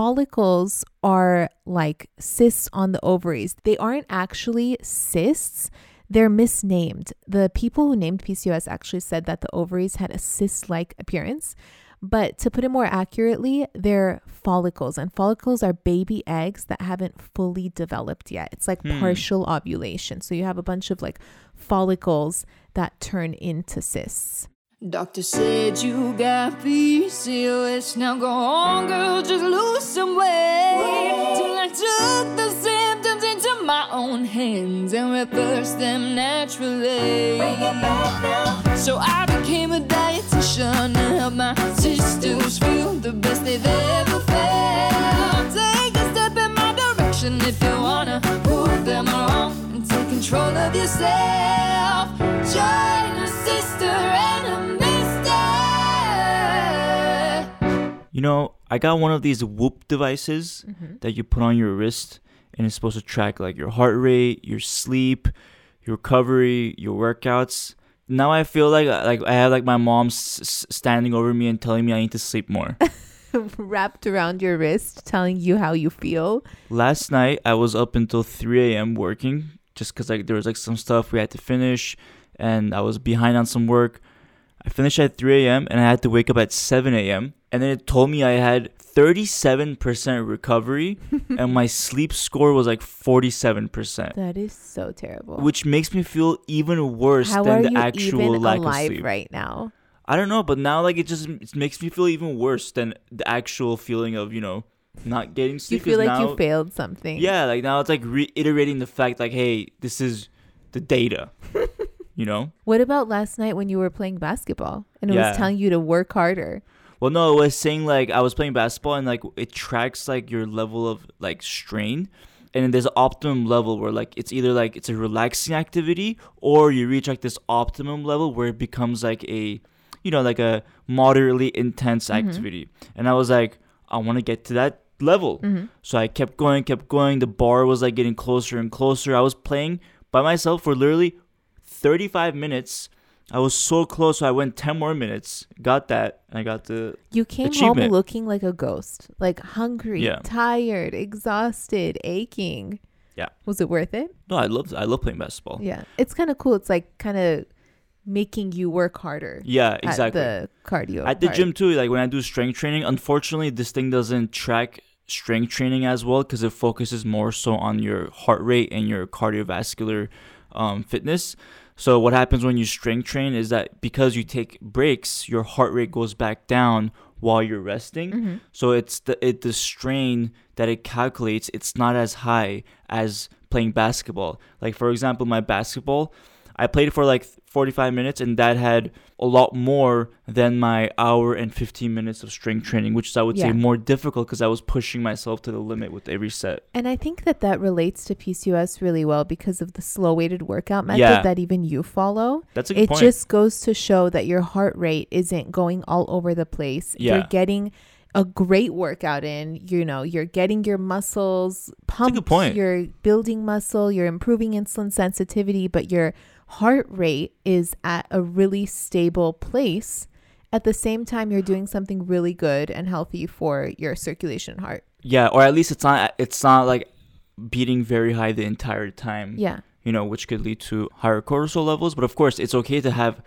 follicles are like cysts on the ovaries. They aren't actually cysts. They're misnamed. The people who named PCOS actually said that the ovaries had a cyst like appearance. But to put it more accurately, they're follicles, and follicles are baby eggs that haven't fully developed yet. It's like Hmm. partial ovulation. So you have a bunch of like follicles that turn into cysts. Doctor said you got PCOS. Now go on, girl, just lose some weight. Till I took the symptoms into my own hands and reversed them naturally. So I became a dietitian to help my sisters feel the best they've ever felt. Take a step in my direction if you wanna prove them wrong control of yourself. Join a sister and a mister. You know, I got one of these Whoop devices mm-hmm. that you put on your wrist, and it's supposed to track like your heart rate, your sleep, your recovery, your workouts. Now I feel like like I have like my mom s- standing over me and telling me I need to sleep more. Wrapped around your wrist, telling you how you feel. Last night I was up until 3 a.m. working just because like there was like some stuff we had to finish, and I was behind on some work. I finished at 3 a.m. and I had to wake up at 7 a.m. And then it told me I had 37% recovery and my sleep score was like 47%, That is so terrible. which makes me feel even worse how than the actual even lack alive of sleep. right now? I don't know, but now like it just it makes me feel even worse than the actual feeling of, you know, not getting You feel like now, you failed something. Yeah, like now it's like reiterating the fact like, hey, this is the data. you know? What about last night when you were playing basketball and it Yeah. was telling you to work harder? Well, no, it was saying like I was playing basketball and like it tracks like your level of like strain. And then there's an optimum level where like it's either like it's a relaxing activity or you reach like this optimum level where it becomes like a you know, like a moderately intense mm-hmm. activity. And I was like, I want to get to that level. Mm-hmm. So I kept going, kept going. The bar was like getting closer and closer. I was playing by myself for literally 35 minutes. I was so close, so I went 10 more minutes, got that, and I got the. You came home looking like a ghost, like hungry, Yeah. tired, exhausted, aching. Yeah. Was it worth it? No, I love I love playing basketball. Yeah. It's kind of cool. It's like kind of making you work harder. Yeah, exactly. At the cardio. At the part. gym too, like when I do strength training, unfortunately, this thing doesn't track strength training as well because it focuses more so on your heart rate and your cardiovascular um, fitness. So what happens when you strength train is that because you take breaks, your heart rate goes back down while you're resting. Mm-hmm. So it's the it the strain that it calculates. It's not as high as playing basketball. Like for example, my basketball, I played it for like 45 minutes, and that had a lot more than my hour and 15 minutes of strength training, which is I would Yeah. say more difficult because I was pushing myself to the limit with every set. And I think that that relates to PCOS really well because of the slow weighted workout method Yeah. that even you follow. That's a good It point. just goes to show that your heart rate isn't going all over the place. Yeah. You're getting a great workout in, you know, you're getting your muscles pumped, good point. you're building muscle, you're improving insulin sensitivity, but your heart rate is at a really stable place. At the same time, you're doing something really good and healthy for your circulation and heart. yeah, or at least it's not it's not like beating very high the entire time. Yeah. you know, which could lead to higher cortisol levels. But of course, it's okay to have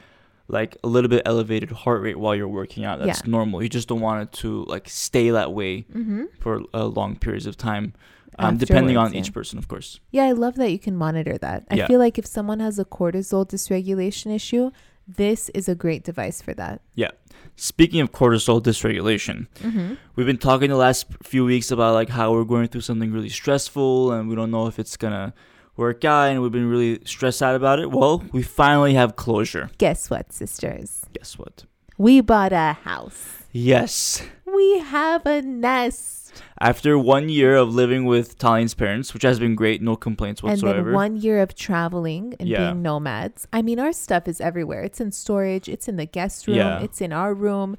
like a little bit elevated heart rate while you're working out. That's Yeah. normal. You just don't want it to like stay that way Mm-hmm. for uh, long periods of time, um, depending on Afterwards, each person, of course. Yeah, I love that you can monitor that. I Yeah. feel like if someone has a cortisol dysregulation issue, this is a great device for that. Yeah. Speaking of cortisol dysregulation, Mm-hmm. we've been talking the last few weeks about like how we're going through something really stressful and we don't know if it's gonna work out and we've been really stressed out about it. Well, we finally have closure. Guess what, sisters? Guess what? We bought a house. Yes. We have a nest. After one year of living with Tallene's parents, which has been great, no complaints whatsoever. And then one year of traveling and Yeah. being nomads. I mean, our stuff is everywhere. It's in storage, it's in the guest room, Yeah. it's in our room.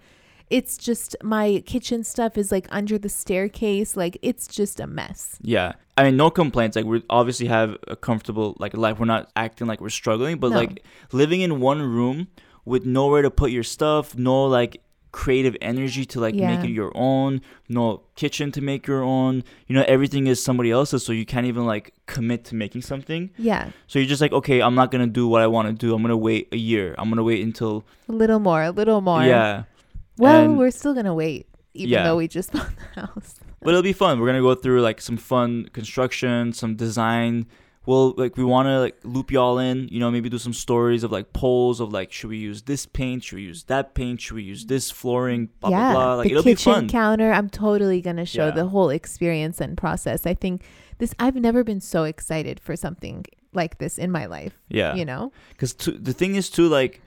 It's just my kitchen stuff is like under the staircase. Like it's just a mess. yeah, I mean, no complaints. Like we obviously have a comfortable like life. We're not acting like we're struggling, but No. like living in one room with nowhere to put your stuff, no like creative energy to like Yeah. make it your own, no kitchen to make your own. You know, everything is somebody else's, so you can't even like commit to making something. Yeah. So you're just like, okay, I'm not gonna do what I want to do. I'm gonna wait a year. I'm gonna wait until A little more, a little more. yeah. Well, And- we're still gonna wait, even Yeah. though we just bought the house. But it'll be fun. We're gonna go through like some fun construction, some design. We'll like we want to like loop y'all in. You know, maybe do some stories of like polls of like, should we use this paint? Should we use that paint? Should we use this flooring? Blah yeah, blah blah. Like the it'll be kitchen counter. I'm totally gonna show Yeah. the whole experience and process. I think this. I've never been so excited for something like this in my life. yeah. You know. Because the thing is too like,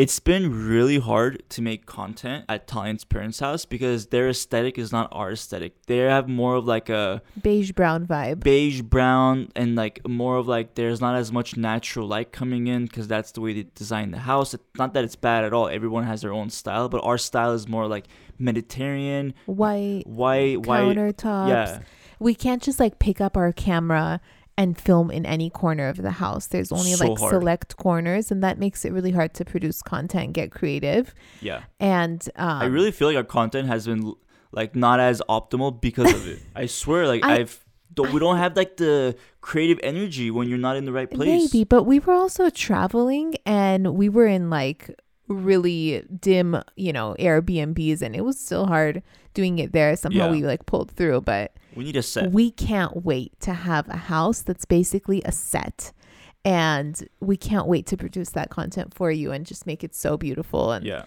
it's been really hard to make content at Tallene's parents' house because their aesthetic is not our aesthetic. They have more of like a beige brown vibe. beige brown and like more of like there's not as much natural light coming in because that's the way they design the house it's not that it's bad at all everyone has their own style but our style is more like mediterranean White white white countertops. yeah We can't just like pick up our camera and film in any corner of the house. There's only So like hard. select corners, and that makes it really hard to produce content, get creative. yeah And um, i really feel like our content has been like not as optimal because of it i swear like I- i've don't, we don't have like the creative energy when you're not in the right place Maybe, but we were also traveling and we were in like really dim, you know, Airbnbs and it was still hard doing it there. Somehow Yeah. we like pulled through, but we need a set we can't wait to have a house that's basically a set. And we can't wait to produce that content for you and just make it so beautiful and yeah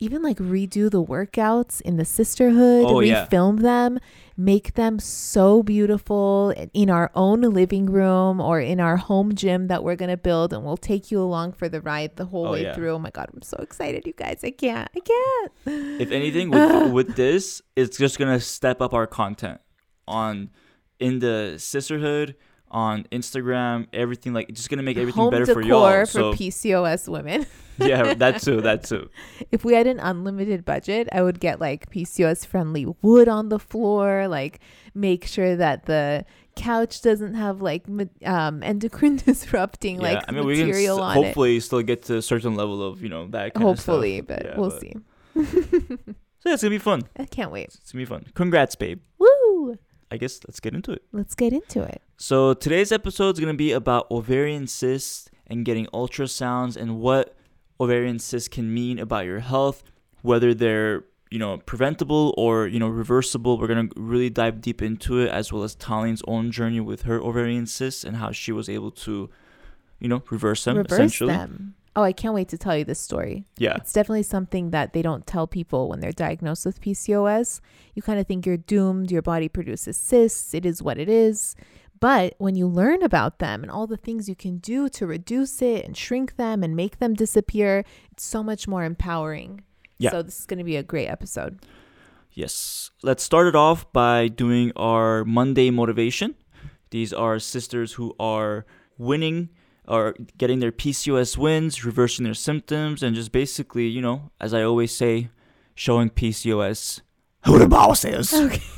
even like redo the workouts in the Cysterhood, Oh, yeah. refilm them, make them so beautiful in our own living room or in our home gym that we're gonna build, and we'll take you along for the ride the whole Oh, way yeah. through. Oh my god, I'm so excited, you guys! I can't, I can't. if anything with, with this it's just gonna step up our content on in the Cysterhood on instagram everything like it's just gonna make everything home better for y'all for so PCOS women. yeah that too that too if we had an unlimited budget, I would get like PCOS friendly wood on the floor, like make sure that the couch doesn't have like um, endocrine disrupting yeah like i mean we can s- material on hopefully still get to a certain level of you know that kind Hopefully, of stuff. but Yeah, we'll see. so yeah it's gonna be fun I can't wait. it's gonna be fun congrats babe Woo! I guess let's get into it Let's get into it. So today's episode is going to be about ovarian cysts and getting ultrasounds and what ovarian cysts can mean about your health, whether they're, you know, preventable or, you know, reversible. We're going to really dive deep into it as well as Tallene's own journey with her ovarian cysts and how she was able to, you know, reverse them Reverse essentially. them. Oh, I can't wait to tell you this story. Yeah. It's definitely something that they don't tell people when they're diagnosed with PCOS. You kind of think you're doomed, your body produces cysts, it is what it is. But when you learn about them and all the things you can do to reduce it and shrink them and make them disappear, it's so much more empowering. Yeah. So this is going to be a great episode. Yes. Let's start it off by doing our Monday motivation. These are sisters who are winning or getting their PCOS wins, reversing their symptoms, and just basically, you know, as I always say, showing PCOS who the boss is. Okay.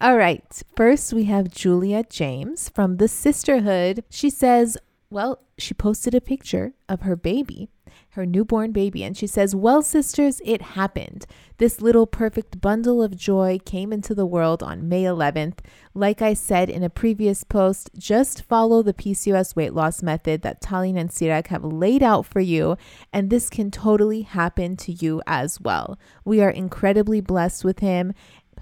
All right. First, we have Julia James from the Cysterhood. She says, well, she posted a picture of her baby, her newborn baby, and she says, Well, sisters, it happened. This little perfect bundle of joy came into the world on May 11th. Like I said in a previous post, just follow the PCOS weight loss method that Tallene and Sirak have laid out for you, and this can totally happen to you as well. We are incredibly blessed with him.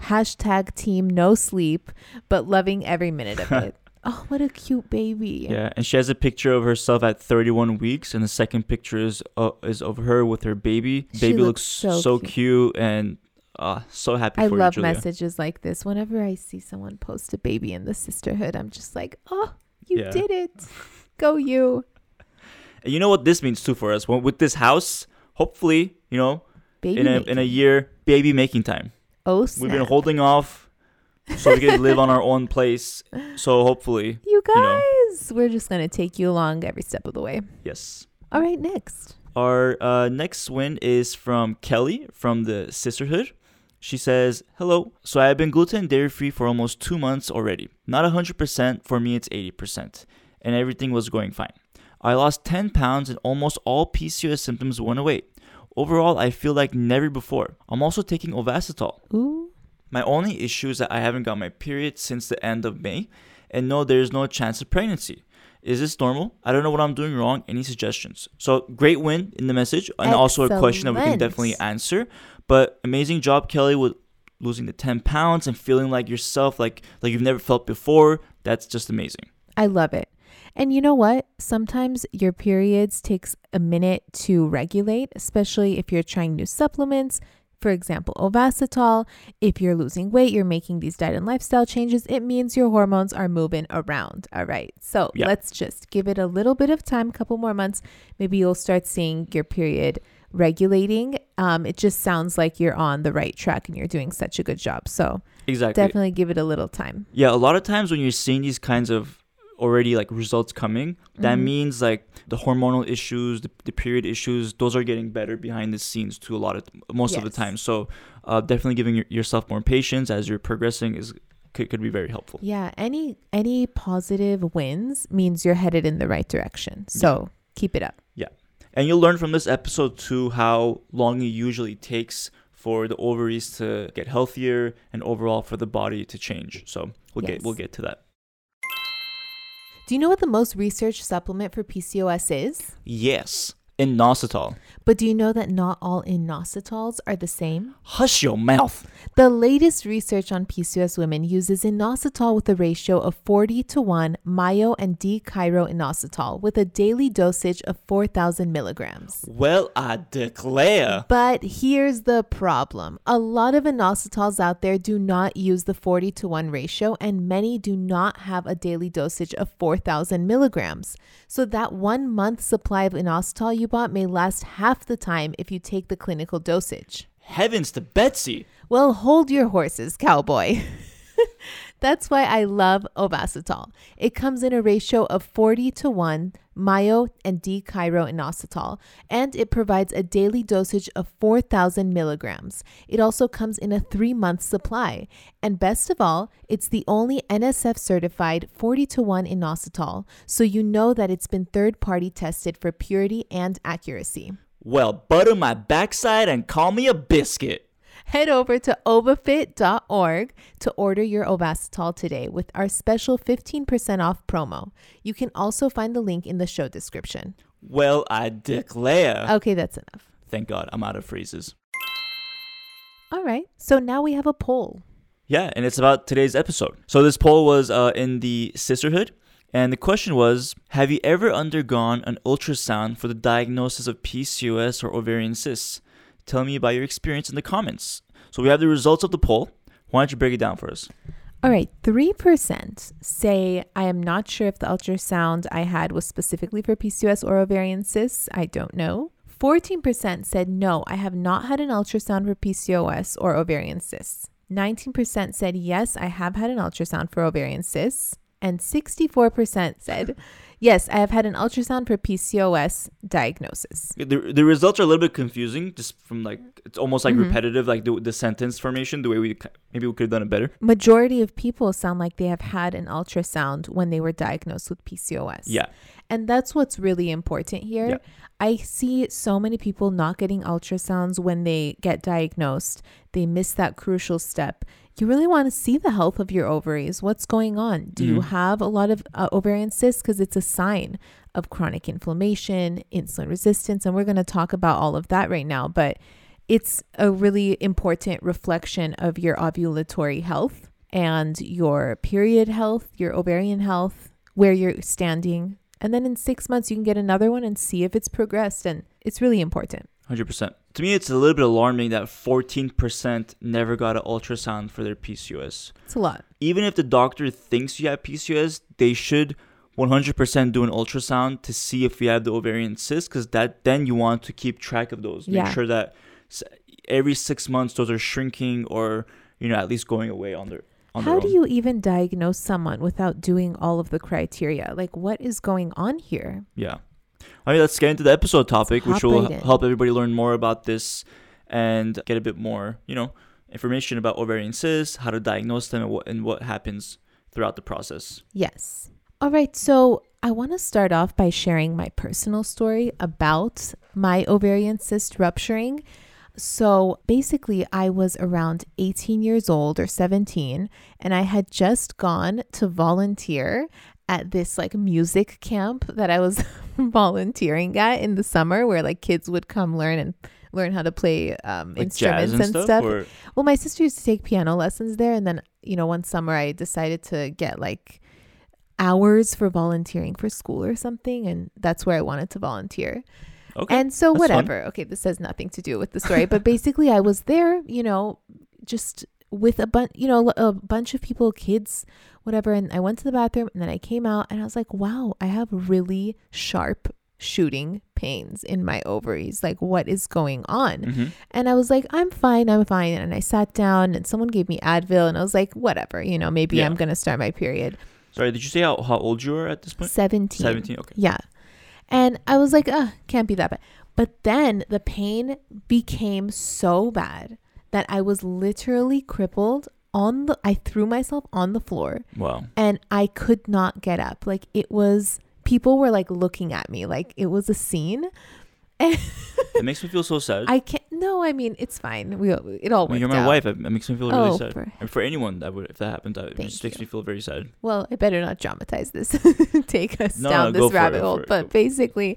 Hashtag team no sleep, but loving every minute of it. Oh, what a cute baby. Yeah, and she has a picture of herself at 31 weeks, and the second picture is uh, is of her with her baby. She baby looks looks, so so, cute. cute. and uh, so happy I for love you, Julia. messages like this. Whenever I see someone post a baby in the Cysterhood, I'm just like, oh, you Yeah. did it. Go you. And you know what this means too for us? Well, with this house, hopefully, you know, Baby in a in a year, baby making time. Oh, We've been holding off so we can live on our own place. So hopefully, You you know. guys, we're just going to take you along every step of the way. yes. All right, next. Our uh, next win is from Kelly from the Cysterhood. She says, Hello. So I have been gluten and dairy free for almost two months already. Not 100%, for me it's 80%. And everything was going fine. I lost 10 pounds and almost all PCOS symptoms went away. Overall, I feel like never before. I'm also taking Ovasitol. Ooh. My only issue is that I haven't got my period since the end of May, and no, there's no chance of pregnancy. Is this normal? I don't know what I'm doing wrong. Any suggestions? So great win in the message, and also a question that we can definitely answer. But amazing job, Kelly, with losing the 10 pounds and feeling like yourself, like like you've never felt before. That's just amazing. I love it. And you know what? Sometimes your periods takes a minute to regulate, especially if you're trying new supplements. For example, Ovasitol. If you're losing weight, you're making these diet and lifestyle changes, it means your hormones are moving around. All right. So Yeah. let's just give it a little bit of time, a couple more months. Maybe you'll start seeing your period regulating. Um, it just sounds like you're on the right track and you're doing such a good job. So Exactly. definitely give it a little time. Yeah, a lot of times when you're seeing these kinds of already like results coming, that Mhm. means like the hormonal issues, the, the period issues, those are getting better behind the scenes too a lot of most of the time. So uh, definitely giving your, yourself more patience as you're progressing is could, could be very helpful. Yeah, any any positive wins means you're headed in the right direction. So keep it up. Yeah and you'll learn from this episode too how long it usually takes for the ovaries to get healthier and overall for the body to change. So we'll Yes. get we'll get to that. Do you know what the most researched supplement for PCOS is? Yes, inositol. But do you know that not all inositols are the same? Hush your mouth. The latest research on PCOS women uses inositol with a ratio of 40 to 1 myo and D chiro inositol with a daily dosage of 4,000 milligrams. Well, I declare. But here's the problem. A lot of inositols out there do not use the 40 to 1 ratio, and many do not have a daily dosage of 4,000 milligrams. So that one month supply of inositol you bought may last half the time if you take the clinical dosage. Heavens to Betsy. Well, hold your horses, cowboy. That's why I love Ovasitol. It comes in a ratio of 40 to 1 myo and D-chiroinositol, and it provides a daily dosage of 4,000 milligrams. It also comes in a three-month supply. And best of all, it's the only NSF certified 40 to 1 inositol, so you know that it's been third-party tested for purity and accuracy. Well, butter my backside and call me a biscuit. Head over to ovafit.org to order your Ovasitol today with our special 15% off promo. You can also find the link in the show description. Well, I declare. Okay, that's enough. Thank God, I'm out of phrases. All right, so now we have a poll. Yeah, and it's about today's episode. So this poll was uh, in the Cysterhood, and the question was: Have you ever undergone an ultrasound for the diagnosis of PCOS or ovarian cysts? Tell me about your experience in the comments. So we have the results of the poll. Why don't you break it down for us? All right, 3% say, I am not sure if the ultrasound I had was specifically for PCOS or ovarian cysts. I don't know. 14% said, no, I have not had an ultrasound for PCOS or ovarian cysts. 19% said, yes, I have had an ultrasound for ovarian cysts. And 64% said, yes, I have had an ultrasound for PCOS diagnosis. The, the results are a little bit confusing, just from like it's almost like Mhm. repetitive, like the, the sentence formation. The way we maybe we could have done it better. Majority of people sound like they have had an ultrasound when they were diagnosed with PCOS. Yeah, And that's what's really important here. Yeah. I see so many people not getting ultrasounds when they get diagnosed. They miss that crucial step. You really want to see the health of your ovaries. What's going on? Do you Mhm. have a lot of uh, ovarian cysts? Because it's a sign of chronic inflammation, insulin resistance. And we're going to talk about all of that right now. But it's a really important reflection of your ovulatory health and your period health, your ovarian health, where you're standing. And then in six months, you can get another one and see if it's progressed. And it's really important. hundred percent. To me, it's a little bit alarming that fourteen percent never got an ultrasound for their PCOS. It's a lot. even if the doctor thinks you have PCOS, they should 100% do an ultrasound to see if you have the ovarian cyst because that then you want to keep track of those. Make Yeah. sure that every six months those are shrinking or you know at least going away on their on How their do own. you even diagnose someone without doing all of the criteria? Like, what is going on here? Yeah. All right, let's get into the episode topic, which will help everybody learn more about this and get a bit more, you know, information about ovarian cysts, how to diagnose them, and what and what happens throughout the process. Yes. All right. So I want to start off by sharing my personal story about my ovarian cyst rupturing. So basically, I was around 18 years old or 17, and I had just gone to volunteer at this like music camp that I was volunteering at in the summer, where like kids would come learn and learn how to play um, Like instruments and and stuff. stuff. Or, Well, my sister used to take piano lessons there, and then you know one summer I decided to get like hours for volunteering for school or something, and that's where I wanted to volunteer. okay. And so, that's fun. whatever. Okay, this has nothing to do with the story, but basically, I was there, you know, just with a bunch, you know, a bunch of people, kids, whatever. And I went to the bathroom and then I came out and I was like, wow, I have really sharp shooting pains in my ovaries. Like, what is going on? Mhm. And I was like, I'm fine, I'm fine. And I sat down and someone gave me Advil and I was like, whatever, you know, maybe Yeah. I'm going to start my period. Sorry, did you say how, how old you were at this point? 17. 17. Okay. Yeah. And I was like, uh, can't be that bad. But then the pain became so bad that I was literally crippled on the I threw myself on the floor Wow. and I could not get up. Like it was people were like looking at me like it was a scene. It makes me feel so sad. I can't no, I mean it's fine. We it all you're my out. wife. It, makes me feel really Oh, sad. for- and for anyone that would, if that happened, that just makes you. me feel very sad. well, I better not dramatize this, take us No, down no, this for it, rabbit hole. it, But basically,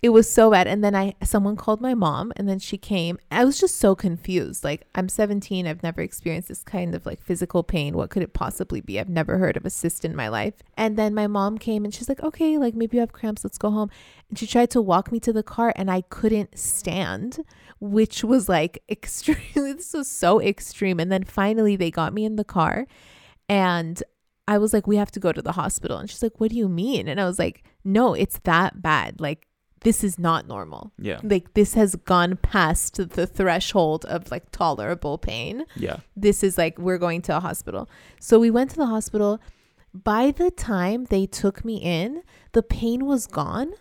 it was so bad. And then I, someone called my mom, and then she came. I was just so confused. Like, I'm 17. I've never experienced this kind of like physical pain. What could it possibly be? I've never heard of a cyst in my life. And then my mom came, and she's like, "Okay, like maybe you have cramps. Let's go home." And she tried to walk me to the car, and I couldn't stand, which was like extremely. This was so extreme. And then finally, they got me in the car, and I was like, we have to go to the hospital. And she's like, what do you mean? And I was like, no, it's that bad. Like, this is not normal. Yeah. Like, this has gone past the threshold of like tolerable pain. Yeah. This is like, we're going to a hospital. So we went to the hospital. By the time they took me in, the pain was gone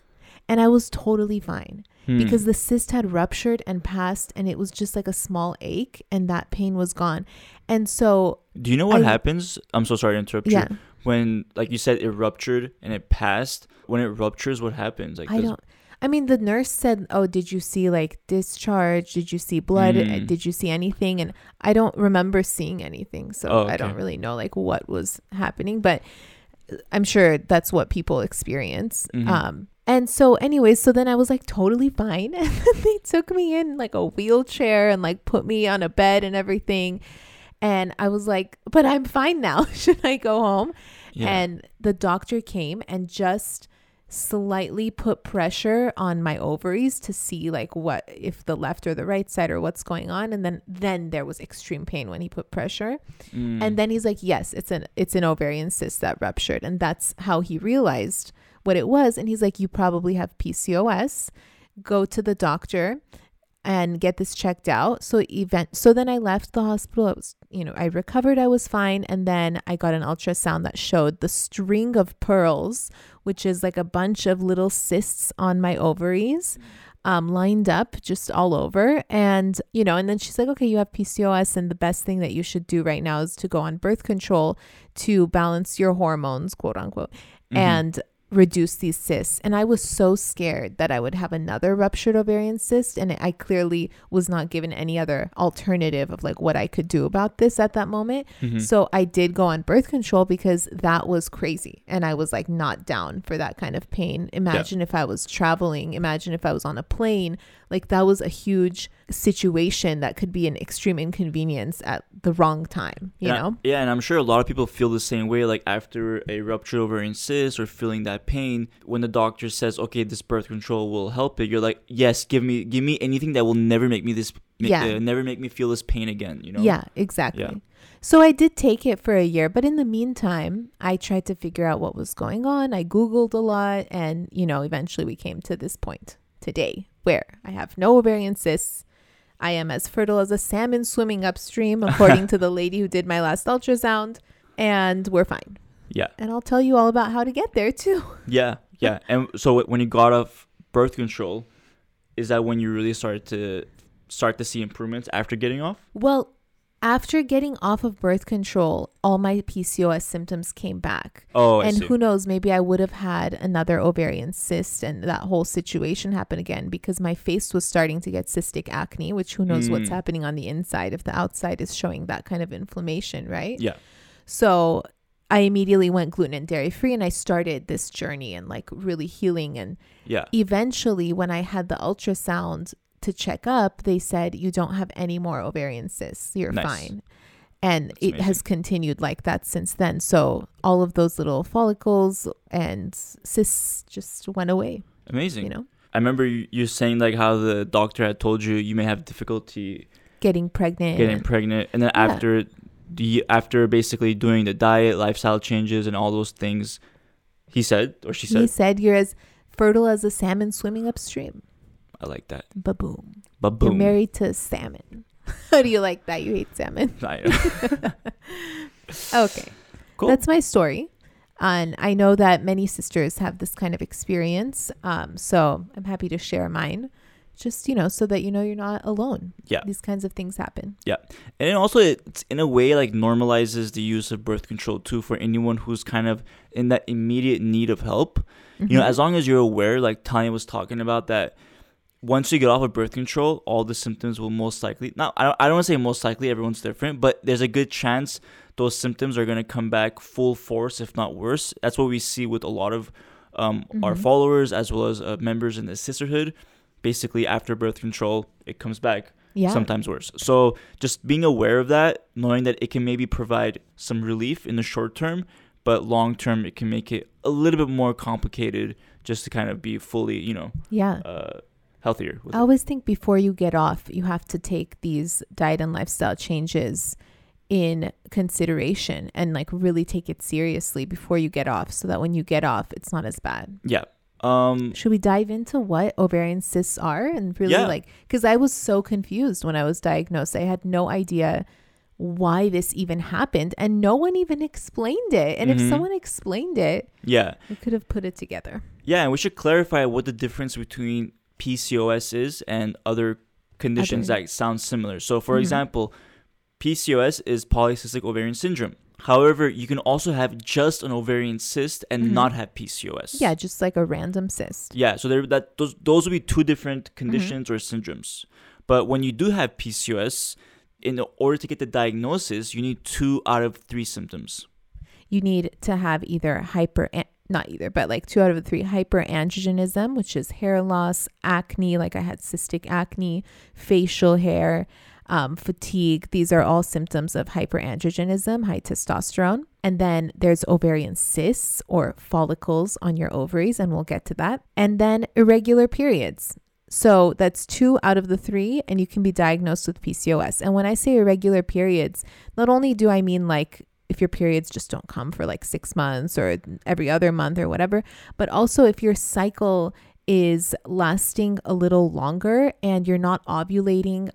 and I was totally fine Hmm. because the cyst had ruptured and passed and it was just like a small ache and that pain was gone. And so, Do you know what I- happens? I'm so sorry to interrupt yeah. you. When, like you said, it ruptured and it passed. When it ruptures, what happens? Like, I don't. I mean, the nurse said, "Oh, did you see like discharge? Did you see blood? Uh, Mm. Did you see anything?" And I don't remember seeing anything, so Oh, I don't really know like what was happening. But uh, I'm sure that's what people experience. Mhm. Um, and so, anyways, so then I was like totally fine, and then they took me in like a wheelchair and like put me on a bed and everything. And I was like, "But I'm fine now. Should I go home?" Yeah. And the doctor came and just slightly put pressure on my ovaries to see like what if the left or the right side or what's going on. And then then there was extreme pain when he put pressure. Mm. and then he's like yes it's an it's an ovarian cyst that ruptured. And that's how he realized what it was. And he's like you probably have PCOS go to the doctor and get this checked out so event so then I left the hospital I was you know I recovered I was fine and then I got an ultrasound that showed the string of pearls which is like a bunch of little cysts on my ovaries um, lined up just all over. And, you know, and then she's like, okay, you have PCOS. And the best thing that you should do right now is to go on birth control to balance your hormones, quote unquote, Mhm. and reduce these cysts. And I was so scared that I would have another ruptured ovarian cyst. And I clearly was not given any other alternative of like what I could do about this at that moment. Mhm. So I did go on birth control because that was crazy. And I was like not down for that kind of pain. Imagine if I was traveling, imagine if I was on a plane. Like that was a huge situation that could be an extreme inconvenience at the wrong time, you I- know? yeah, and I'm sure a lot of people feel the same way. Like after a ruptured ovarian cyst or feeling that pain, when the doctor says, "Okay, this birth control will help it," you're like, "Yes, give me, give me anything that will never make me this, ma- Yeah. uh, never make me feel this pain again." You know? Yeah, exactly. Yeah. So I did take it for a year, but in the meantime, I tried to figure out what was going on. I Googled a lot, and, you know, eventually we came to this point today where I have no ovarian cysts. I am as fertile as a salmon swimming upstream, according to the lady who did my last ultrasound, and we're fine. Yeah. And I'll tell you all about how to get there too. Yeah. Yeah. And so when you got off birth control, is that when you really started to start to see improvements after getting off? Well, After getting off of birth control, all my PCOS symptoms came back. Oh, and who knows, maybe I would have had another ovarian cyst and that whole situation happen again because my face was starting to get cystic acne, which who knows what's Mm. happening on the inside if the outside is showing that kind of inflammation, right? yeah. So I immediately went gluten and dairy free and I started this journey and like really healing. And Yeah. eventually, when I had the ultrasound to check up, they said, You don't have any more ovarian cysts. You're Nice. fine. And That's it has continued like that since then. So all of those little follicles and cysts just went away, Amazing. you know, I remember you, you saying like how the doctor had told you you may have difficulty getting pregnant. getting pregnant, and then Yeah. after the after basically doing the diet, lifestyle changes, and all those things, he said or she said, he said, You're as fertile as a salmon swimming upstream. I like that. Ba boom. But You're married to salmon. How do you like that? You hate salmon. I. Okay. Cool. That's my story. And I know that many sisters have this kind of experience. Um, so I'm happy to share mine. Just, you know, so that you know you're not alone. Yeah. These kinds of things happen. Yeah and also, it's in a way like normalizes the use of birth control too for anyone who's kind of in that immediate need of help. You know, Mhm. as long as you're aware, like Tanya was talking about, that once you get off of birth control, all the symptoms will most likely not. I don't. I don't want to say most likely. Everyone's different, but there's a good chance those symptoms are gonna come back full force, if not worse. That's what we see with a lot of um, our Mhm. followers as well as uh, members in the Cysterhood. Basically, after birth control, it comes back yeah. sometimes worse. So just being aware of that, knowing that it can maybe provide some relief in the short term, but long term it can make it a little bit more complicated just to kind of be fully, you know, Yeah. uh, healthier. I it. always think before you get off, you have to take these diet and lifestyle changes in consideration and like really take it seriously before you get off so that when you get off, it's not as bad. Yeah. Um. Should we dive into what ovarian cysts are and really Yeah. like because I was so confused when I was diagnosed. I had no idea why this even happened and no one even explained it. And Mhm. if someone explained it, Yeah. we could have put it together. Yeah, and we should clarify what the difference between PCOS is and other conditions Other- that sound similar. So, for Mhm. example, PCOS is polycystic ovarian syndrome. However, you can also have just an ovarian cyst and Mhm. not have PCOS. Yeah, just like a random cyst. Yeah, so there that those those would be two different Mm-hmm. conditions or syndromes. But when you do have PCOS, in order to get the diagnosis, you need two out of three symptoms. You need to have either hyper not either, but like two out of the three hyperandrogenism, which is hair loss, acne, like I had cystic acne, facial hair, um, fatigue. These are all symptoms of hyperandrogenism, high testosterone. And then there's ovarian cysts or follicles on your ovaries, and we'll get to that. And then irregular periods. So that's two out of the three, and you can be diagnosed with PCOS. And when I say irregular periods, not only do I mean like if your periods just don't come for like six months or every other month or whatever, but also if your cycle is lasting a little longer and you're not ovulating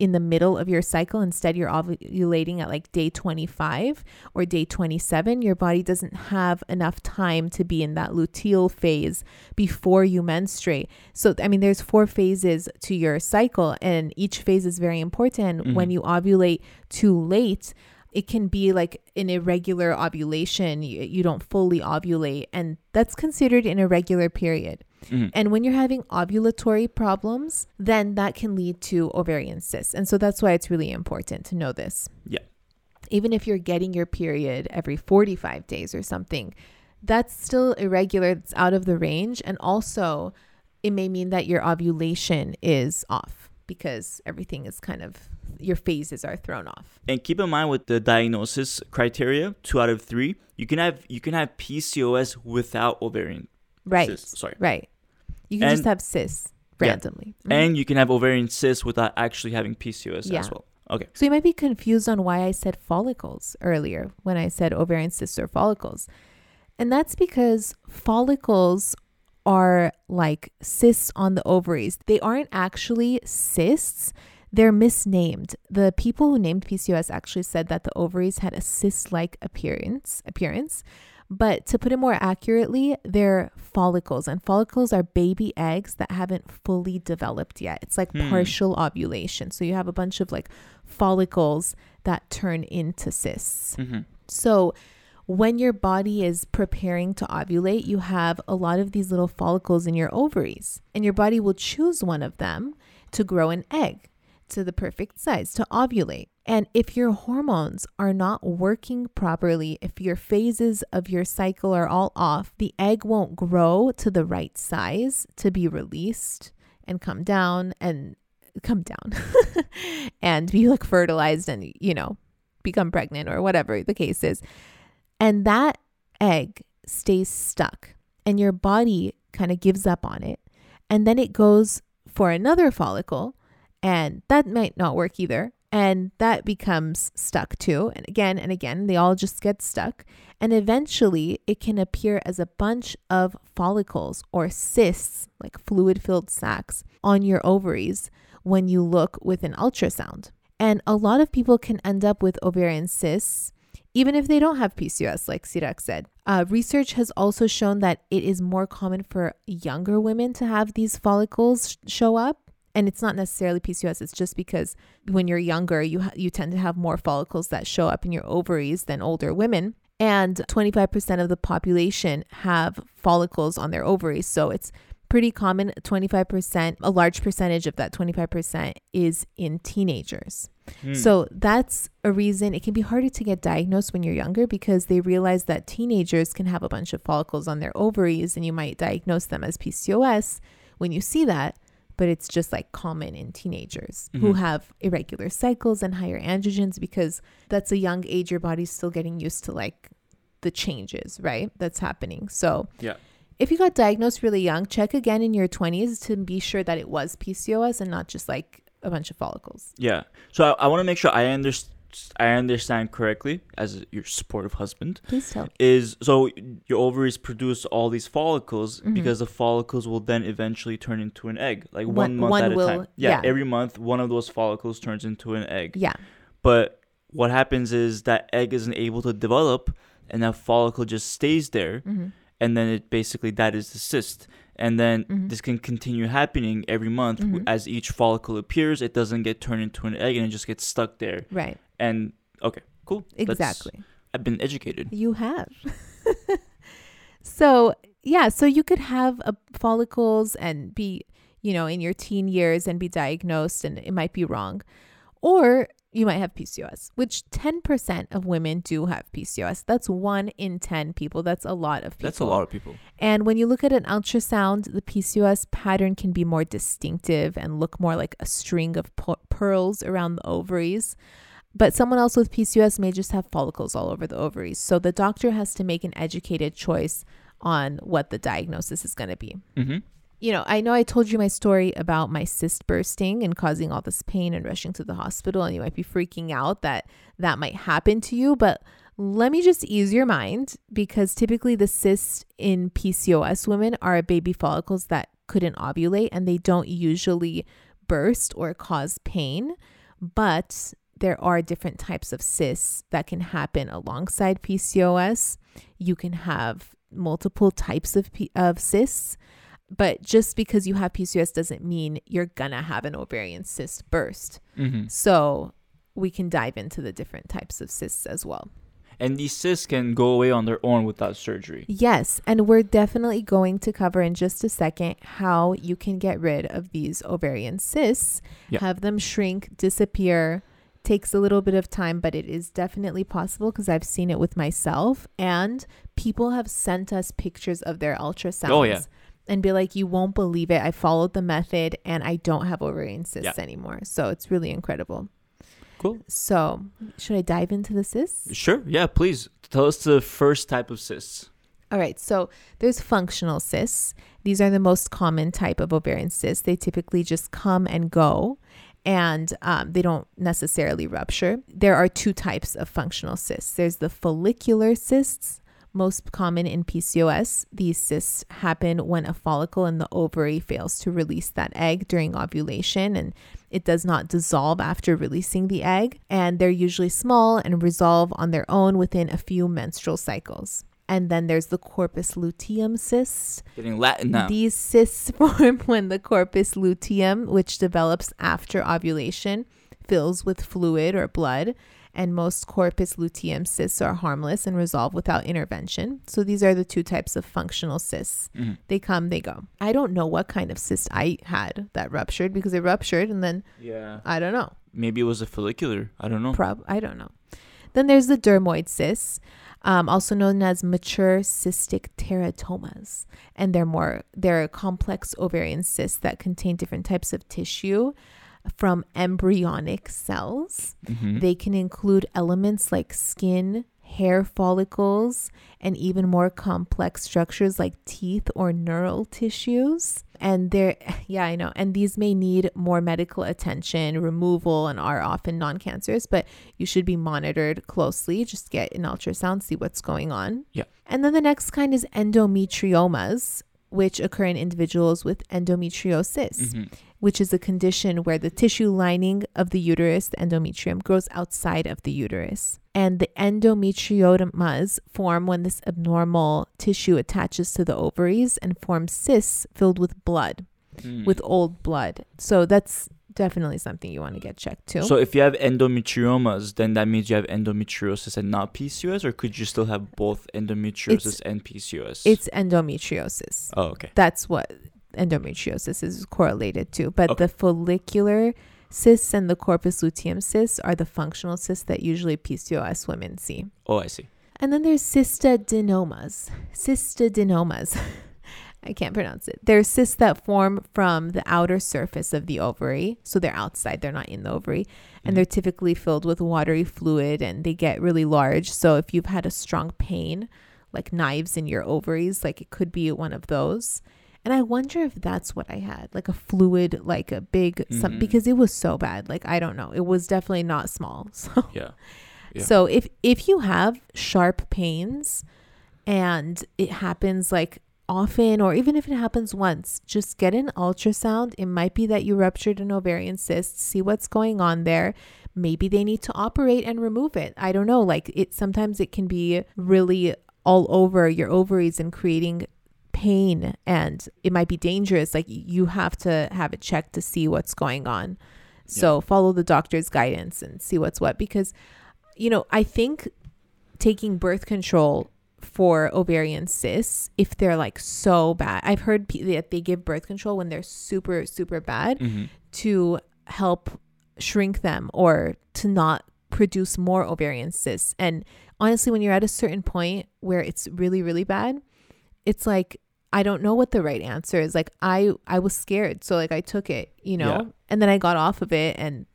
in the middle of your cycle, instead you're ovulating at like day 25 or day 27, your body doesn't have enough time to be in that luteal phase before you menstruate. So, I mean, there's four phases to your cycle, and each phase is very important. When Mhm. you ovulate too late, it can be like an irregular ovulation. You, you don't fully ovulate, and that's considered an irregular period. Mhm. And when you're having ovulatory problems, then that can lead to ovarian cysts. And so that's why it's really important to know this. Yeah. Even if you're getting your period every 45 days or something, that's still irregular. It's out of the range. And also, it may mean that your ovulation is off because everything is kind of, your phases are thrown off. And keep in mind with the diagnosis criteria, two out of three, you can have you can have PCOS without ovarian Right. cysts. Sorry. Right. You can just have cysts Yeah. randomly. Mhm. And you can have ovarian cysts without actually having PCOS Yeah. as well. Okay. So you might be confused on why I said follicles earlier when I said ovarian cysts or follicles. And that's because follicles are like cysts on the ovaries. They aren't actually cysts. They're misnamed. The people who named PCOS actually said that the ovaries had a cyst-like appearance, appearance, But to put it more accurately, they're follicles, and follicles are baby eggs that haven't fully developed yet. It's like Hmm. partial ovulation. So you have a bunch of like follicles that turn into cysts. Mm-hmm. So when your body is preparing to ovulate, you have a lot of these little follicles in your ovaries, and your body will choose one of them to grow an egg to the perfect size to ovulate. And if your hormones are not working properly, if your phases of your cycle are all off, the egg won't grow to the right size to be released and come down and come down and be like fertilized and, you know, become pregnant or whatever the case is. And that egg stays stuck and your body kind of gives up on it. And then it goes for another follicle and that might not work either. And that becomes stuck too. And again and again, they all just get stuck. And eventually, it can appear as a bunch of follicles or cysts, like fluid filled sacs, on your ovaries when you look with an ultrasound. And a lot of people can end up with ovarian cysts even if they don't have PCOS, like Sirak said. Uh, research has also shown that it is more common for younger women to have these follicles sh- show up. And it's not necessarily PCOS. It's just because when you're younger, you ha- you tend to have more follicles that show up in your ovaries than older women. And 25% of the population have follicles on their ovaries. So it's pretty common. 25%, a large percentage of that 25% is in teenagers. Hmm. So that's a reason it can be harder to get diagnosed when you're younger because they realize that teenagers can have a bunch of follicles on their ovaries and you might diagnose them as PCOS when you see that. But it's just like common in teenagers who Mhm. have irregular cycles and higher androgens because that's a young age. Your body's still getting used to like the changes, right? That's happening. So Yeah. if you got diagnosed really young, check again in your 20s to be sure that it was PCOS and not just like a bunch of follicles. Yeah. So I, I want to make sure I understand. I understand correctly as your supportive husband Please tell. is so your ovaries produce all these follicles Mhm. because the follicles will then eventually turn into an egg, like one, One- month one at a time. Yeah, yeah. every month one of those follicles turns into an egg. Yeah. But what happens is that egg isn't able to develop, and that follicle just stays there, hmm and then it basically that is the cyst. And then Mhm. this can continue happening every month Mhm. as each follicle appears. It doesn't get turned into an egg, and it just gets stuck there. Right. And okay, cool. That's- Exactly. I've been educated. You have. so, yeah, so you could have a follicles and be, you know, in your teen years and be diagnosed and it might be wrong. Or you might have PCOS, which 10% of women do have PCOS. That's 1 in 10 people. That's a lot of people. That's a lot of people. And when you look at an ultrasound, the PCOS pattern can be more distinctive and look more like a string of pearls around the ovaries. But someone else with PCOS may just have follicles all over the ovaries. So the doctor has to make an educated choice on what the diagnosis is going to be. Mm-hmm. You know, I know I told you my story about my cyst bursting and causing all this pain and rushing to the hospital, and you might be freaking out that that might happen to you. But let me just ease your mind because typically the cysts in PCOS women are baby follicles that couldn't ovulate and they don't usually burst or cause pain. But there are different types of cysts that can happen alongside PCOS. You can have multiple types of, P- of cysts. But just because you have PCOS doesn't mean you're gonna have an ovarian cyst burst. Mm-hmm. So we can dive into the different types of cysts as well. And these cysts can go away on their own without surgery. Yes, and we're definitely going to cover in just a second how you can get rid of these ovarian cysts, Yeah. have them shrink, disappear. Takes a little bit of time, but it is definitely possible because I've seen it with myself. And people have sent us pictures of their ultrasounds. Oh, yeah. And be like, you won't believe it. I followed the method and I don't have ovarian cysts Yeah. anymore. So it's really incredible. Cool. So, should I dive into the cysts? Sure. Yeah. Please tell us the first type of cysts. All right, so there's functional cysts. These are the most common type of ovarian cysts. They typically just come and go and um, they don't necessarily rupture. There are two types of functional cysts there's the follicular cysts, most common in PCOS. These cysts happen when a follicle in the ovary fails to release that egg during ovulation and it does not dissolve after releasing the egg. And they're usually small and resolve on their own within a few menstrual cycles. And then there's the corpus luteum cyst. Getting Latin now. These cysts form when the corpus luteum, which develops after ovulation, fills with fluid or blood. And most corpus luteum cysts are harmless and resolve without intervention. So these are the two types of functional cysts. Mhm. They come, they go. I don't know what kind of cyst I had that ruptured because it ruptured and then Yeah. I don't know. Maybe it was a follicular. I don't know. Prob I don't know. Then there's the dermoid cysts, um, also known as mature cystic teratomas, and they're more they're complex ovarian cysts that contain different types of tissue from embryonic cells. Mhm. They can include elements like skin, hair follicles, and even more complex structures like teeth or neural tissues. And they're, yeah, I know. And these may need more medical attention, removal, and are often non cancerous, but you should be monitored closely. Just get an ultrasound, see what's going on. Yeah. And then the next kind is endometriomas, which occur in individuals with endometriosis Mhm. which is a condition where the tissue lining of the uterus, the endometrium, grows outside of the uterus. And the endometriomas form when this abnormal tissue attaches to the ovaries and forms cysts filled with blood, Mm. with old blood. So that's definitely something you want to get checked too. So if you have endometriomas, then that means you have endometriosis and not PCOS, or could you still have both endometriosis and PCOS? it's endometriosis. oh okay. That's what endometriosis is correlated to. But Okay. the follicular cysts and the corpus luteum cysts are the functional cysts that usually PCOS women see. Oh I see. And then there's cystadenomas. Cystadenomas. I can't pronounce it. They're cysts that form from the outer surface of the ovary. So they're outside, they're not in the ovary. And Mhm. they're typically filled with watery fluid and they get really large. So if you've had a strong pain, like knives in your ovaries, like it could be one of those. And I wonder if that's what I had, like a fluid, like a big, some, Mhm. because it was so bad. Like I don't know, it was definitely not small. So Yeah. Yeah. so if if you have sharp pains and it happens like often or even if it happens once, just get an ultrasound. It might be that you ruptured an ovarian cyst, see what's going on there. Maybe they need to operate and remove it. I don't know. Like it sometimes it can be really all over your ovaries and creating pain and it might be dangerous. Like you have to have it checked to see what's going on. So follow the doctor's guidance and see what's what because you know, I think taking birth control for ovarian cysts, if they're like so bad, I've heard pe- that they give birth control when they're super, super bad Mhm. to help shrink them or to not produce more ovarian cysts. And honestly, when you're at a certain point where it's really, really bad, it's like, I don't know what the right answer is. Like I, I was scared. So like I took it, you know, Yeah. and then I got off of it and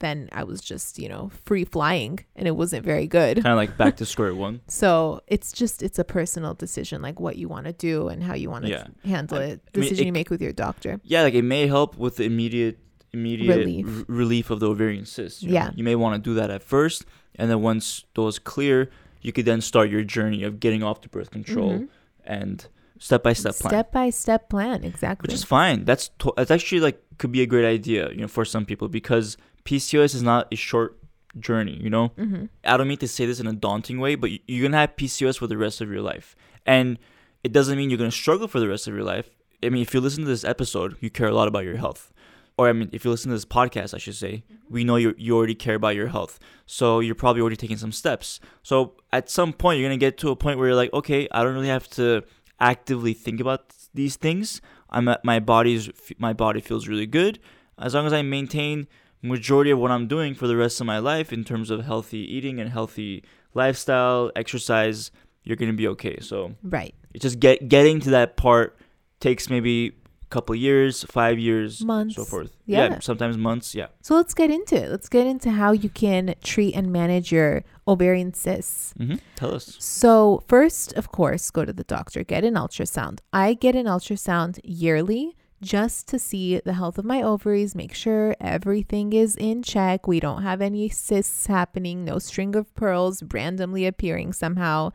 then I was just, you know, free flying and it wasn't very good. Kind of like back to square one. So it's just it's a personal decision, like what you want to do and how you want to Yeah. handle I- it. I mean, Decision it- you make with your doctor. Yeah, like it may help with the immediate immediate Relief. r- relief of the ovarian cysts. you Yeah. know? You may want to do that at first, and then once those clear, you could then start your journey of getting off the birth control Mhm. and step by step plan. Step by step plan, exactly. which is fine. That's to- that's actually like could be a great idea, you know, for some people because PCOS is not a short journey. You know, mm-hmm. I don't mean to say this in a daunting way, but you- you're gonna have PCOS for the rest of your life, and it doesn't mean you're gonna struggle for the rest of your life. I mean, if you listen to this episode, you care a lot about your health, or I mean, if you listen to this podcast, I should say, we know you you already care about your health, so you're probably already taking some steps. So at some point, you're gonna get to a point where you're like, okay, I don't really have to actively think about these things. I'm at my body's my body feels really good as long as I maintain majority of what I'm doing for the rest of my life in terms of healthy eating and healthy lifestyle, exercise, you're gonna be okay. So Right. it's just get getting to that part takes maybe a couple years, five years, Months. so forth. Yeah. sometimes months. Yeah. So let's get into it. Let's get into how you can treat and manage your ovarian cysts. hmm Tell us. So, first, of course, go to the doctor, get an ultrasound. I get an ultrasound yearly just to see the health of my ovaries, make sure everything is in check. We don't have any cysts happening, no string of pearls randomly appearing somehow.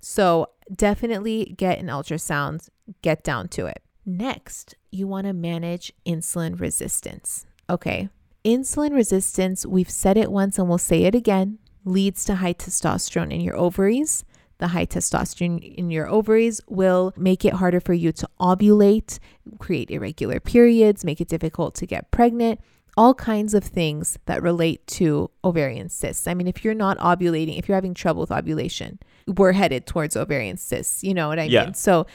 So, definitely get an ultrasound, get down to it. Next, you want to manage insulin resistance. Okay. Insulin resistance, we've said it once and we'll say it again, leads to high testosterone in your ovaries. The high testosterone in your ovaries will make it harder for you to ovulate, create irregular periods, make it difficult to get pregnant. All kinds of things that relate to ovarian cysts. I mean, if you're not ovulating, if you're having trouble with ovulation, we're headed towards ovarian cysts. You know what I Yeah. mean? So,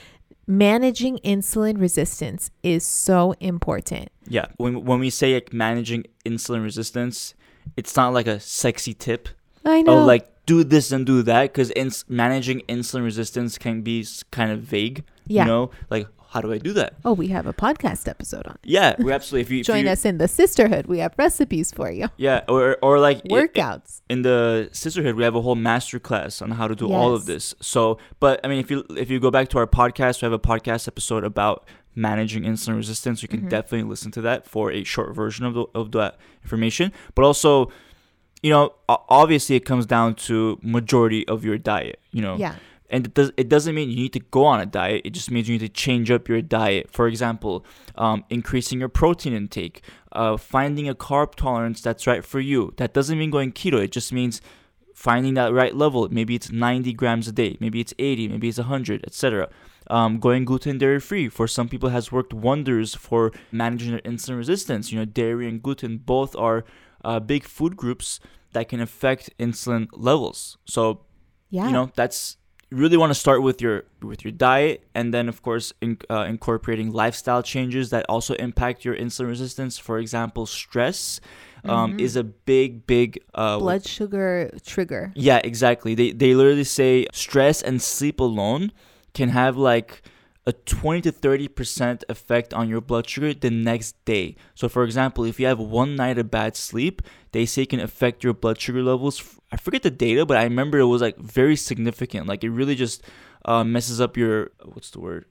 managing insulin resistance is so important. Yeah. When when we say like managing insulin resistance, it's not like a sexy tip. I know. Oh, like do this and do that because ins- managing insulin resistance can be kind of vague. Yeah. You know, like how do I do that? oh, we have a podcast episode on. it. Yeah, we absolutely. If you if Join you- us in the Cysterhood. We have recipes for you. Yeah, or or like Workouts. in the Cysterhood we have a whole master class on how to do all of this so but i mean if you if you go back to our podcast we have a podcast episode about managing insulin resistance you can Mhm. definitely listen to that for a short version of, the, of that information but also you know obviously it comes down to majority of your diet you know. Yeah. and it does it doesn't mean you need to go on a diet it just means you need to change up your diet. For example um, increasing your protein intake uh, finding a carb tolerance that's right for you. That doesn't mean going keto it just means finding that right level. Maybe it's 90 grams a day maybe it's 80 maybe it's 100 etc um, going gluten dairy free for some people has worked wonders for managing their insulin resistance. You know dairy and gluten both are uh, big food groups that can affect insulin levels so Yeah. you know that's you really want to start with your with your diet and then of course in, uh, incorporating lifestyle changes that also impact your insulin resistance for example stress um, Mhm. is a big big uh, blood sugar trigger. yeah exactly they, they literally say stress and sleep alone can have like a 20 to 30 percent effect on your blood sugar the next day. So for example if you have one night of bad sleep they say it can affect your blood sugar levels. I forget the data but i remember it was like very significant. Like it really just uh, messes up your what's the word?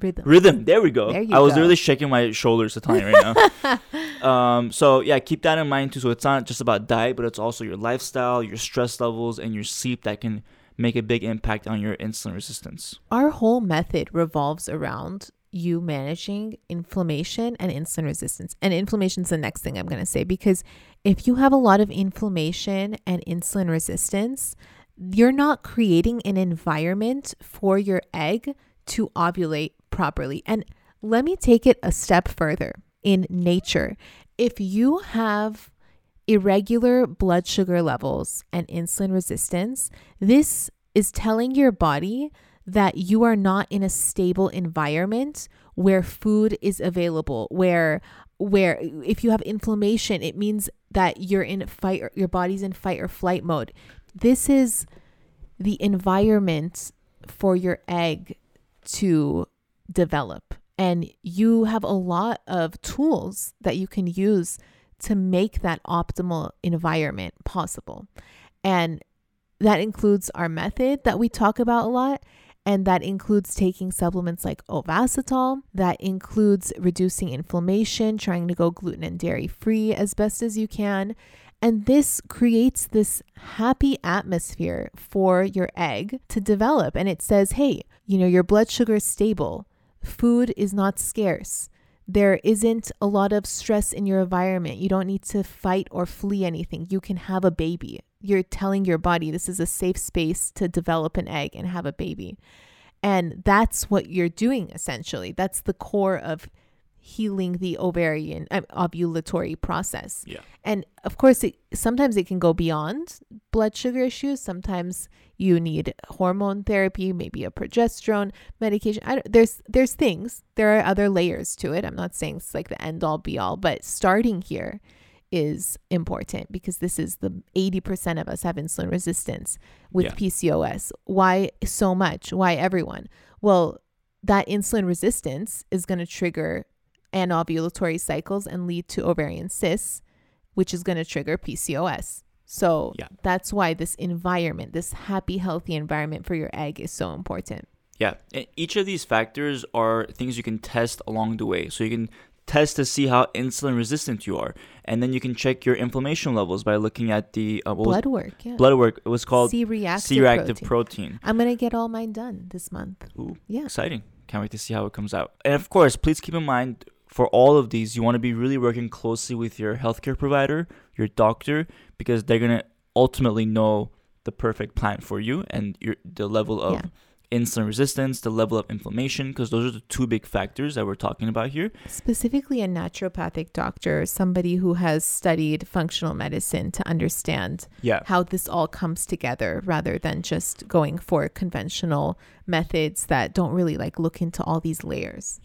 Rhythm. rhythm. There we go. There i was go. literally shaking my shoulders to tell you right now. Um, so yeah keep that in mind too. So it's not just about diet but it's also your lifestyle your stress levels and your sleep that can make a big impact on your insulin resistance Our whole method revolves around you managing inflammation and insulin resistance. And inflammation is the next thing I'm going to say because if you have a lot of inflammation and insulin resistance, you're not creating an environment for your egg to ovulate properly. And let me take it a step further. In nature, if you have irregular blood sugar levels and insulin resistance, this is telling your body that you are not in a stable environment where food is available, where where if you have inflammation, it means that you're in fight your body's in fight or flight mode. This is the environment for your egg to develop. And you have a lot of tools that you can use to make that optimal environment possible. And that includes our method that we talk about a lot. And that includes taking supplements like Ovasitol. That includes reducing inflammation, trying to go gluten and dairy free as best as you can. And this creates this happy atmosphere for your egg to develop. And it says, hey, you know, your blood sugar is stable, food is not scarce. There isn't a lot of stress in your environment. You don't need to fight or flee anything. You can have a baby. You're telling your body this is a safe space to develop an egg and have a baby. And that's what you're doing essentially. That's the core of healing the ovarian uh, ovulatory process. Yeah. And of course, it, sometimes it can go beyond blood sugar issues. Sometimes you need hormone therapy, maybe a progesterone medication. I don't, there's there's things. There are other layers to it. I'm not saying it's like the end all be all, but starting here is important because this is the 80% of us have insulin resistance with Yeah. PCOS. Why so much? Why everyone? Well, that insulin resistance is going to trigger anovulatory cycles and lead to ovarian cysts, which is going to trigger PCOS. So Yeah. that's why this environment, this happy, healthy environment for your egg is so important. Yeah, and each of these factors are things you can test along the way. So you can test to see how insulin resistant you are, and then you can check your inflammation levels by looking at the uh, what was- Blood work, yeah. blood work. It was called C-reactive, C-reactive protein. protein. I'm gonna get all mine done this month. Ooh, Yeah. exciting! Can't wait to see how it comes out. And of course, please keep in mind for all of these, you want to be really working closely with your healthcare provider, your doctor, because they're gonna ultimately know the perfect plan for you and your the level of Yeah. insulin resistance, the level of inflammation, because those are the two big factors that we're talking about here. Specifically, a naturopathic doctor, somebody who has studied functional medicine to understand Yeah. how this all comes together rather than just going for conventional methods that don't really like look into all these layers.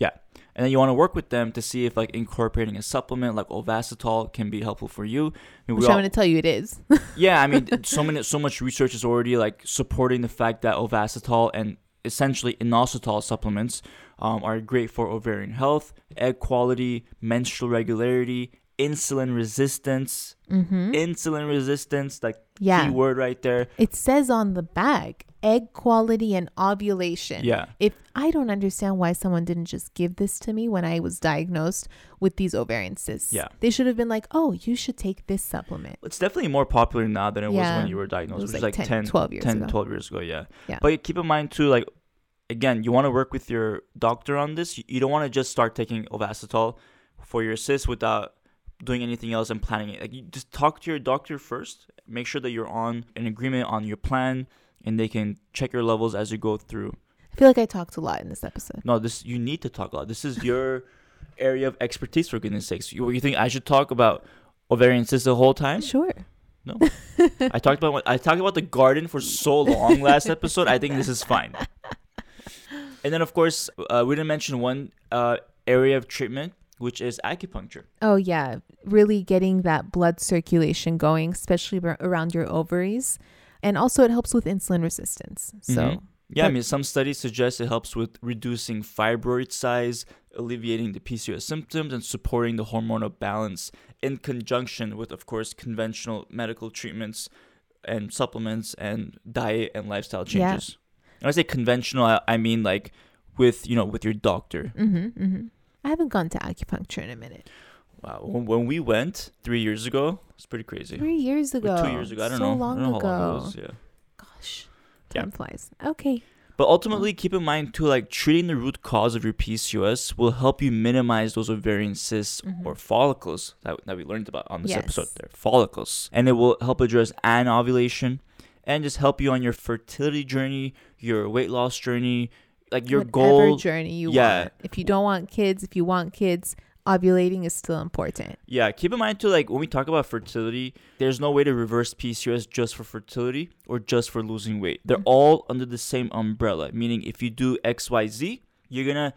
And then you want to work with them to see if like incorporating a supplement like Ovasitol can be helpful for you. I mean, Which all, I'm going to tell you it is. yeah, I mean, so many, so much research is already like supporting the fact that Ovasitol and essentially inositol supplements um, are great for ovarian health, egg quality, menstrual regularity, insulin resistance, mm-hmm. insulin resistance, like Yeah. key word right there. It says on the bag egg quality and ovulation. Yeah. If I don't understand why someone didn't just give this to me when I was diagnosed with these ovarian cysts. Yeah. They should have been like, oh, you should take this supplement. It's definitely more popular now than it was when you were diagnosed, It was which like is like 10, 10, 12 years 10 ago. 12 years ago, yeah. Yeah. But keep in mind too, like, again, you want to work with your doctor on this. You, don't want to just start taking Ovasitol for your cyst without doing anything else and planning it. Like, you just talk to your doctor first. Make sure that you're on an agreement on your plan, and they can check your levels as you go through. I feel like I talked a lot in this episode. No, this you need to talk a lot. This is your area of expertise, for goodness sakes. You, you think I should talk about ovarian cysts the whole time? Sure. No. I talked about I talked about the garden for so long last episode. I think this is fine. And then of course, uh, we didn't mention one uh, area of treatment, which is acupuncture. Oh, yeah. Really getting that blood circulation going, especially around your ovaries. And also, it helps with insulin resistance. So, Mhm. Yeah, I mean, some studies suggest it helps with reducing fibroid size, alleviating the PCOS symptoms, and supporting the hormonal balance in conjunction with, of course, conventional medical treatments and supplements and diet and lifestyle Yeah. changes. When I say conventional, I, I mean like with you know with your doctor. hmm hmm I haven't gone to acupuncture in a minute. Wow, when, when we went three years ago, it's pretty crazy. Three years Or ago. two years ago, I don't so know. long I don't know ago. how long was. Yeah. Gosh, Yeah. time flies. Okay. But ultimately, keep in mind too, like treating the root cause of your PCOS will help you minimize those ovarian cysts Mhm. or follicles that, that we learned about on this Yes. episode. There, follicles, and it will help address anovulation and just help you on your fertility journey, your weight loss journey, like your Whatever goal. journey you yeah. want. If you don't want kids, if you want kids, ovulating is still important. Yeah, keep in mind too, like when we talk about fertility, there's no way to reverse PCOS just for fertility or just for losing weight. They're Mhm. all under the same umbrella, meaning if you do XYZ, you're gonna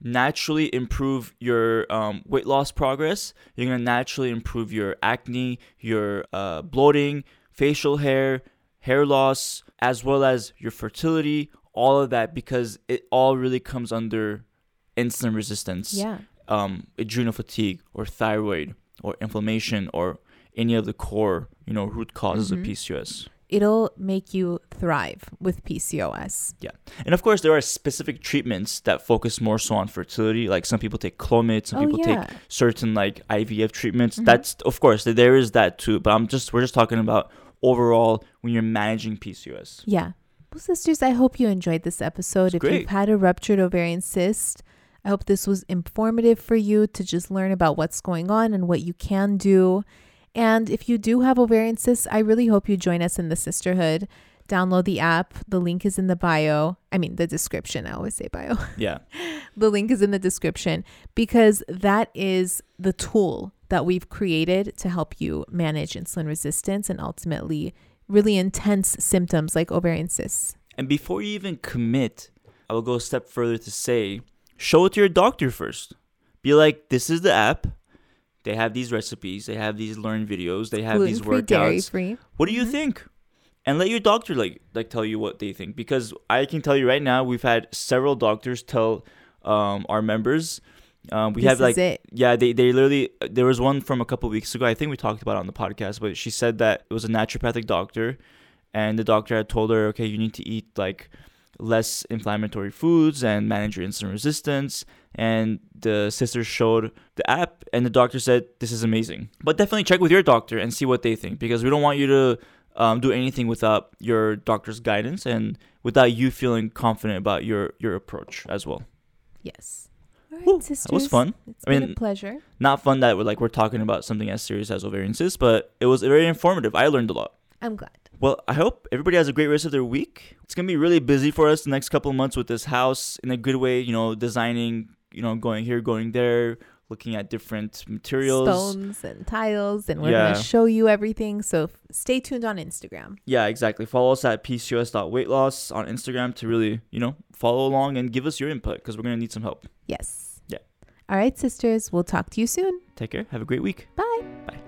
naturally improve your um, weight loss progress. You're gonna naturally improve your acne, your uh, bloating, facial hair, hair loss, as well as your fertility. All of that because it all really comes under insulin resistance Yeah. um, adrenal fatigue or thyroid or inflammation or any of the core, you know, root causes Mhm. of PCOS. It'll make you thrive with PCOS. Yeah. And of course, there are specific treatments that focus more so on fertility. Like some people take Clomid, some oh, people yeah. take certain like IVF treatments. Mhm. That's of course there is that too. But I'm just we're just talking about overall when you're managing PCOS. Yeah. Well, sisters, I hope you enjoyed this episode. It's if great. you've had a ruptured ovarian cyst, I hope this was informative for you to just learn about what's going on and what you can do. And if you do have ovarian cysts, I really hope you join us in the Cysterhood. Download the app. The link is in the bio. I mean, the description. I always say bio. Yeah, the link is in the description because that is the tool that we've created to help you manage insulin resistance and ultimately really intense symptoms like ovarian cysts. and before you even commit, I will go a step further to say, show it to your doctor first. Be like, this is the app. They have these recipes. They have these learn videos. They have these Gluten-free, workouts. free. What do you Mhm. think? And let your doctor like like tell you what they think because I can tell you right now we've had several doctors tell um, our members um, we this have like is it. yeah they they literally there was one from a couple weeks ago I think we talked about it on the podcast but she said that it was a naturopathic doctor and the doctor had told her okay you need to eat like less inflammatory foods and manage your insulin resistance and the sister showed the app and the doctor said this is amazing but definitely check with your doctor and see what they think because we don't want you to um, do anything without your doctor's guidance and without you feeling confident about your your approach as well Yes. All right, Whew, sisters. that was fun It's I been a mean, pleasure. not fun that we're like we're talking about something as serious as ovarian cysts but it was very informative i learned a lot I'm glad. Well, I hope everybody has a great rest of their week. It's gonna be really busy for us the next couple of months with this house in a good way. You know, designing. You know, going here, going there, looking at different materials. Stones and tiles, and we're Yeah. gonna show you everything. So stay tuned on Instagram. Yeah, exactly. Follow us at pcos.weightloss on Instagram to really, you know, follow along and give us your input because we're gonna need some help. Yes. Yeah. All right, sisters. We'll talk to you soon. Take care. Have a great week. Bye. Bye.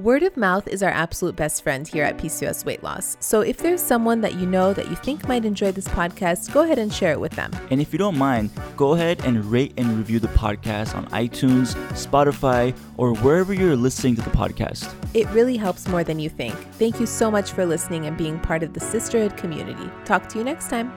Word of mouth is our absolute best friend here at PCOS Weight Loss. So if there's someone that you know that you think might enjoy this podcast, go ahead and share it with them. And if you don't mind, go ahead and rate and review the podcast on iTunes, Spotify, or wherever you're listening to the podcast. It really helps more than you think. Thank you so much for listening and being part of the Cysterhood community. Talk to you next time.